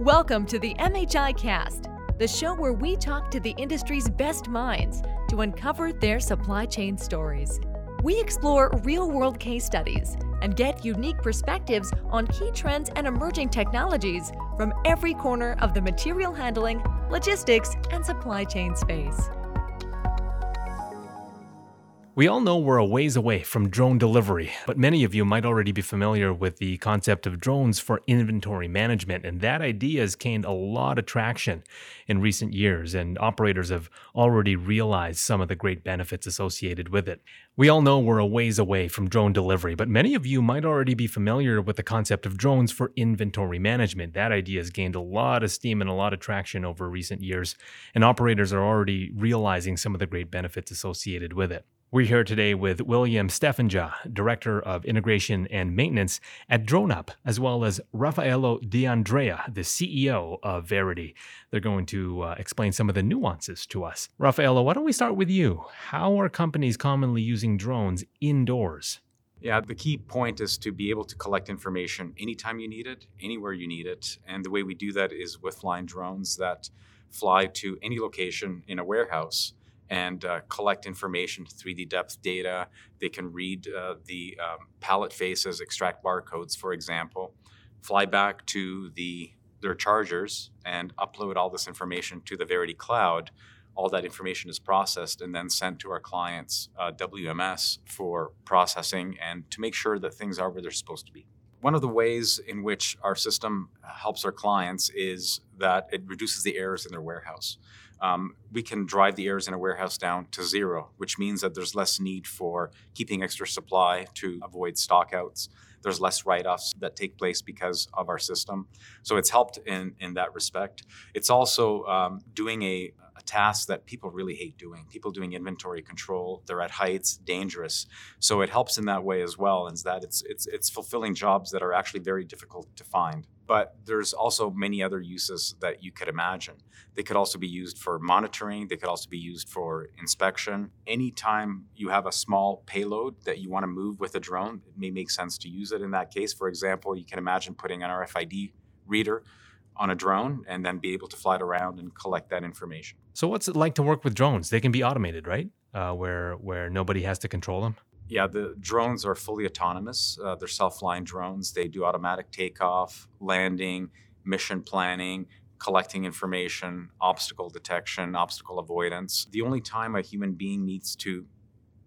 Welcome to the MHI Cast, the show where we talk to the industry's best minds to uncover their supply chain stories. We explore real world case studies and get unique perspectives on key trends and emerging technologies from every corner of the material handling, logistics, and supply chain space. We all know we're a ways away from drone delivery, but many of you might already be familiar with the concept of drones for inventory management, and that idea has gained a lot of traction in recent years, and operators have already realized some of the great benefits associated with it. We all know we're a ways away from drone delivery, but many of you might already be familiar with the concept of drones for inventory management. That idea has gained a lot of steam and a lot of traction over recent years, and operators are already realizing some of the great benefits associated with it. We're here today with William Steffenja, Director of Integration and Maintenance at DroneUp, as well as Raffaello D'Andrea, the CEO of Verity. They're going to uh, explain some of the nuances to us. Raffaello, why don't we start with you? How are companies commonly using drones indoors? Yeah, the key point is to be able to collect information anytime you need it, anywhere you need it. And the way we do that is with flying drones that fly to any location in a warehouse and uh, collect information, 3D depth data. They can read uh, the um, pallet faces, extract barcodes, for example, fly back to the their chargers and upload all this information to the Verity cloud. All that information is processed and then sent to our clients' uh, WMS for processing and to make sure that things are where they're supposed to be. One of the ways in which our system helps our clients is that it reduces the errors in their warehouse um, we can drive the errors in a warehouse down to zero, which means that there's less need for keeping extra supply to avoid stockouts. There's less write offs that take place because of our system. So it's helped in, in that respect. It's also um, doing a, a task that people really hate doing. People doing inventory control, they're at heights, dangerous. So it helps in that way as well, is that it's, it's, it's fulfilling jobs that are actually very difficult to find but there's also many other uses that you could imagine. They could also be used for monitoring, they could also be used for inspection. Anytime you have a small payload that you want to move with a drone, it may make sense to use it in that case. For example, you can imagine putting an RFID reader on a drone and then be able to fly it around and collect that information. So, what's it like to work with drones? They can be automated, right? Uh, where where nobody has to control them. Yeah, the drones are fully autonomous. Uh, they're self flying drones. They do automatic takeoff, landing, mission planning, collecting information, obstacle detection, obstacle avoidance. The only time a human being needs to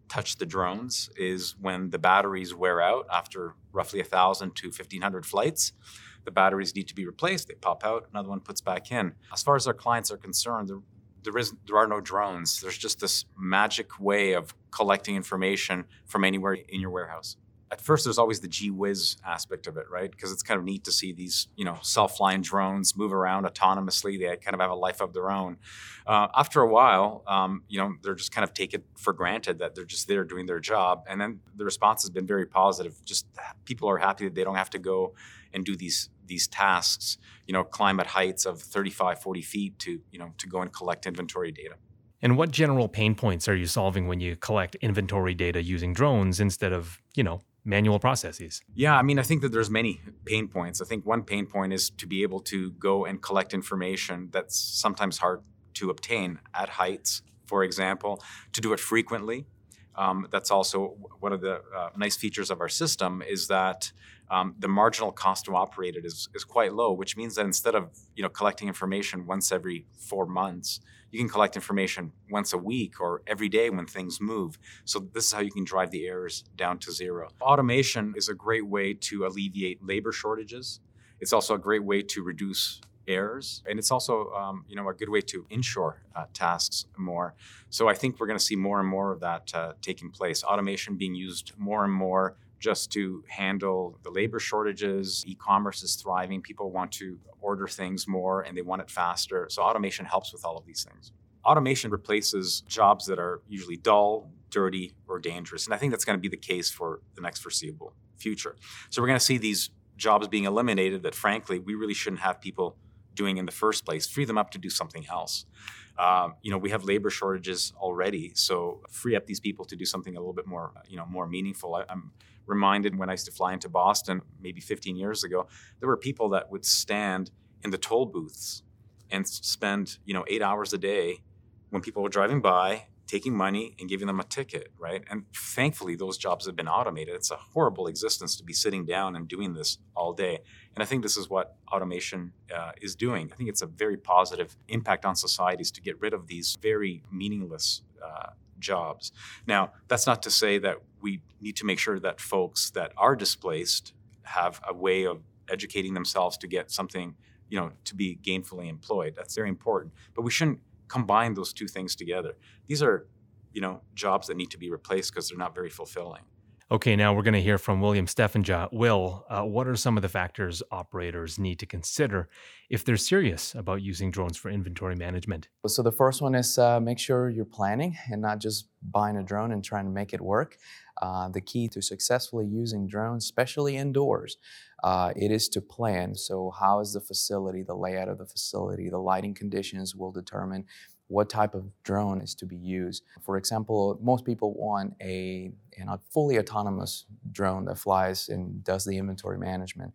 touch the drones is when the batteries wear out after roughly 1,000 to 1,500 flights. The batteries need to be replaced. They pop out, another one puts back in. As far as our clients are concerned, there is there are no drones. There's just this magic way of collecting information from anywhere in your warehouse. At first, there's always the gee whiz aspect of it, right? Because it's kind of neat to see these, you know, self-flying drones move around autonomously. They kind of have a life of their own. Uh, after a while, um, you know, they're just kind of taken for granted that they're just there doing their job, and then the response has been very positive. Just people are happy that they don't have to go and do these these tasks, you know, climb at heights of 35, 40 feet to, you know, to go and collect inventory data. And what general pain points are you solving when you collect inventory data using drones instead of, you know, manual processes? Yeah, I mean, I think that there's many pain points. I think one pain point is to be able to go and collect information that's sometimes hard to obtain at heights, for example, to do it frequently. Um, that's also one of the uh, nice features of our system is that um, the marginal cost to operate it is, is quite low, which means that instead of you know collecting information once every four months, you can collect information once a week or every day when things move. So this is how you can drive the errors down to zero. Automation is a great way to alleviate labor shortages. It's also a great way to reduce errors, and it's also um, you know a good way to inshore uh, tasks more. So I think we're going to see more and more of that uh, taking place. Automation being used more and more just to handle the labor shortages. E commerce is thriving. People want to order things more and they want it faster. So, automation helps with all of these things. Automation replaces jobs that are usually dull, dirty, or dangerous. And I think that's going to be the case for the next foreseeable future. So, we're going to see these jobs being eliminated that, frankly, we really shouldn't have people doing in the first place, free them up to do something else. Um, you know, we have labor shortages already, so free up these people to do something a little bit more, you know, more meaningful. I, am reminded when I used to fly into Boston, maybe 15 years ago, there were people that would stand in the toll booths and spend you know eight hours a day when people were driving by taking money and giving them a ticket, right? And thankfully, those jobs have been automated. It's a horrible existence to be sitting down and doing this all day. And I think this is what automation uh, is doing. I think it's a very positive impact on societies to get rid of these very meaningless uh, jobs. Now, that's not to say that we need to make sure that folks that are displaced have a way of educating themselves to get something, you know, to be gainfully employed. That's very important. But we shouldn't combine those two things together. These are, you know, jobs that need to be replaced because they're not very fulfilling. Okay, now we're going to hear from William Steffenja. Will, uh, what are some of the factors operators need to consider if they're serious about using drones for inventory management? So, the first one is uh, make sure you're planning and not just buying a drone and trying to make it work. Uh, the key to successfully using drones, especially indoors, uh, it is to plan. So, how is the facility, the layout of the facility, the lighting conditions will determine what type of drone is to be used. For example, most people want a know, fully autonomous drone that flies and does the inventory management.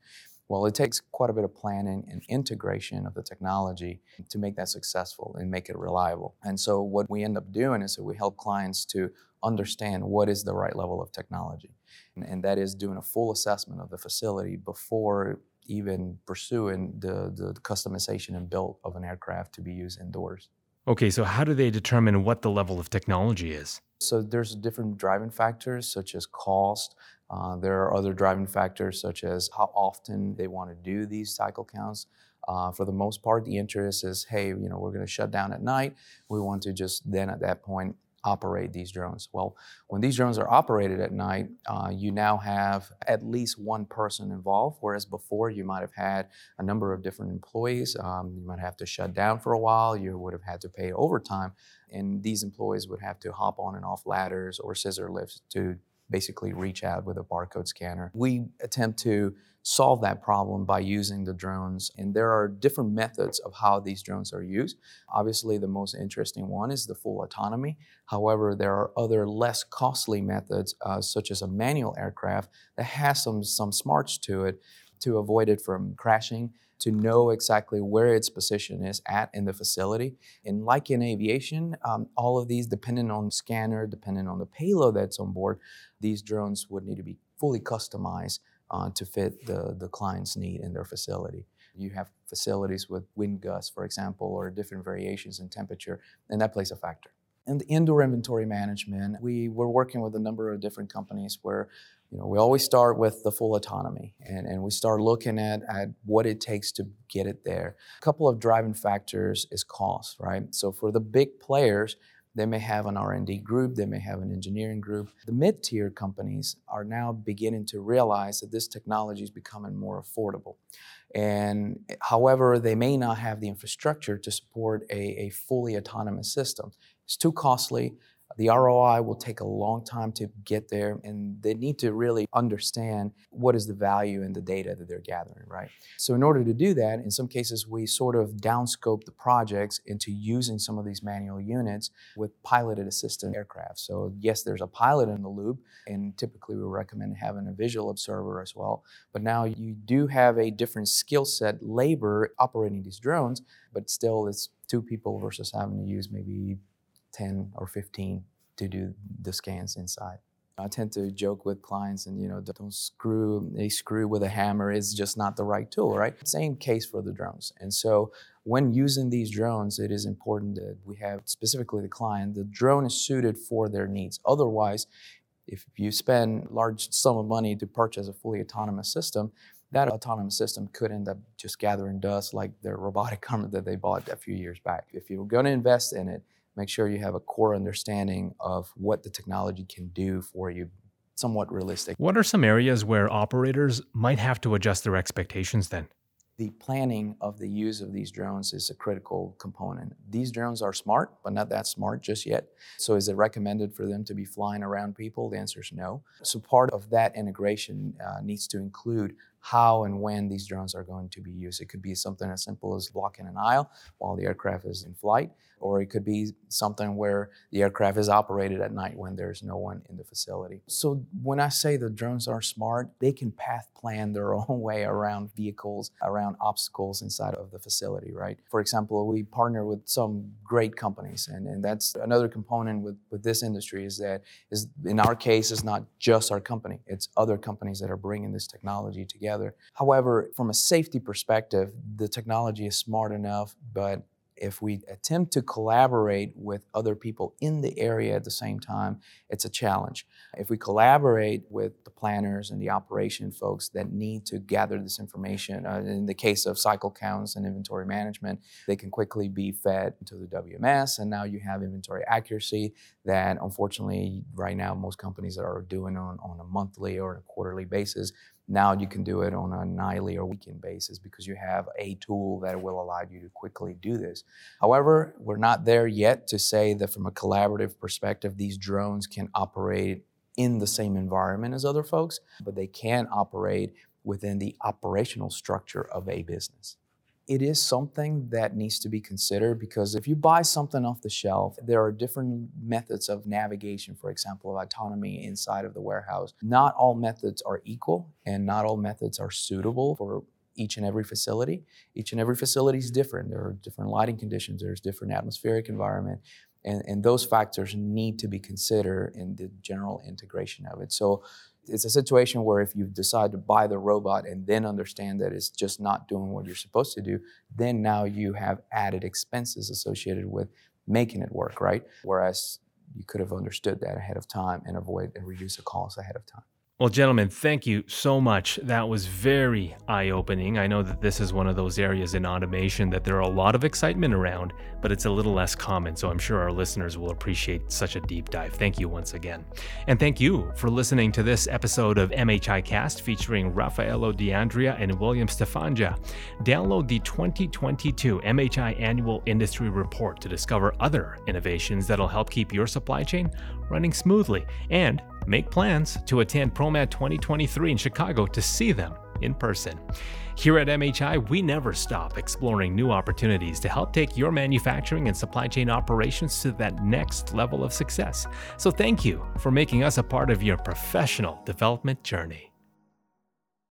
Well, it takes quite a bit of planning and integration of the technology to make that successful and make it reliable. And so, what we end up doing is that we help clients to understand what is the right level of technology. And, and that is doing a full assessment of the facility before even pursuing the, the customization and build of an aircraft to be used indoors. Okay, so how do they determine what the level of technology is? So there's different driving factors such as cost. Uh, there are other driving factors such as how often they want to do these cycle counts. Uh, for the most part, the interest is, hey, you know, we're going to shut down at night. We want to just then at that point operate these drones? Well, when these drones are operated at night, uh, you now have at least one person involved, whereas before you might have had a number of different employees. Um, you might have to shut down for a while, you would have had to pay overtime, and these employees would have to hop on and off ladders or scissor lifts to basically reach out with a barcode scanner. We attempt to solve that problem by using the drones. And there are different methods of how these drones are used. Obviously, the most interesting one is the full autonomy. However, there are other less costly methods, uh, such as a manual aircraft that has some, some smarts to it to avoid it from crashing to know exactly where its position is at in the facility. And like in aviation, um, all of these, depending on scanner, depending on the payload that's on board, these drones would need to be fully customized uh, to fit the, the client's need in their facility. You have facilities with wind gusts, for example, or different variations in temperature, and that plays a factor. In the indoor inventory management, we were working with a number of different companies where you know, we always start with the full autonomy and, and we start looking at, at what it takes to get it there. A couple of driving factors is cost, right? So for the big players, they may have an R&D group, they may have an engineering group. The mid-tier companies are now beginning to realize that this technology is becoming more affordable. And however, they may not have the infrastructure to support a, a fully autonomous system. It's too costly, the ROI will take a long time to get there, and they need to really understand what is the value in the data that they're gathering, right? So, in order to do that, in some cases, we sort of downscope the projects into using some of these manual units with piloted assistant aircraft. So, yes, there's a pilot in the loop, and typically we recommend having a visual observer as well. But now you do have a different skill set, labor operating these drones, but still it's two people versus having to use maybe 10 or 15 to do the scans inside. I tend to joke with clients and you know don't screw a screw with a hammer is just not the right tool, right? Same case for the drones. And so when using these drones, it is important that we have specifically the client, the drone is suited for their needs. Otherwise, if you spend large sum of money to purchase a fully autonomous system, that autonomous system could end up just gathering dust like their robotic arm that they bought a few years back. If you're going to invest in it, make sure you have a core understanding of what the technology can do for you somewhat realistic. What are some areas where operators might have to adjust their expectations then? The planning of the use of these drones is a critical component. These drones are smart, but not that smart just yet. So, is it recommended for them to be flying around people? The answer is no. So, part of that integration uh, needs to include how and when these drones are going to be used. It could be something as simple as blocking an aisle while the aircraft is in flight, or it could be something where the aircraft is operated at night when there's no one in the facility. So when I say the drones are smart, they can path plan their own way around vehicles, around obstacles inside of the facility, right? For example, we partner with some great companies, and, and that's another component with, with this industry is that is in our case, it's not just our company, it's other companies that are bringing this technology together. However, from a safety perspective, the technology is smart enough, but if we attempt to collaborate with other people in the area at the same time, it's a challenge. If we collaborate with the planners and the operation folks that need to gather this information, uh, in the case of cycle counts and inventory management, they can quickly be fed to the WMS, and now you have inventory accuracy that unfortunately right now most companies that are doing on, on a monthly or a quarterly basis now you can do it on a nightly or weekend basis because you have a tool that will allow you to quickly do this. However, we're not there yet to say that from a collaborative perspective, these drones can operate in the same environment as other folks, but they can operate within the operational structure of a business it is something that needs to be considered because if you buy something off the shelf, there are different methods of navigation, for example, of autonomy inside of the warehouse. Not all methods are equal and not all methods are suitable for each and every facility. Each and every facility is different. There are different lighting conditions, there's different atmospheric environment, and, and those factors need to be considered in the general integration of it. So it's a situation where if you decide to buy the robot and then understand that it's just not doing what you're supposed to do, then now you have added expenses associated with making it work, right? Whereas you could have understood that ahead of time and avoid and reduce the costs ahead of time. Well, gentlemen, thank you so much. That was very eye opening. I know that this is one of those areas in automation that there are a lot of excitement around, but it's a little less common. So I'm sure our listeners will appreciate such a deep dive. Thank you once again. And thank you for listening to this episode of MHI Cast featuring Raffaello D'Andrea and William Stefanja. Download the 2022 MHI Annual Industry Report to discover other innovations that'll help keep your supply chain running smoothly and make plans to attend ProMat 2023 in Chicago to see them in person. Here at MHI, we never stop exploring new opportunities to help take your manufacturing and supply chain operations to that next level of success. So thank you for making us a part of your professional development journey.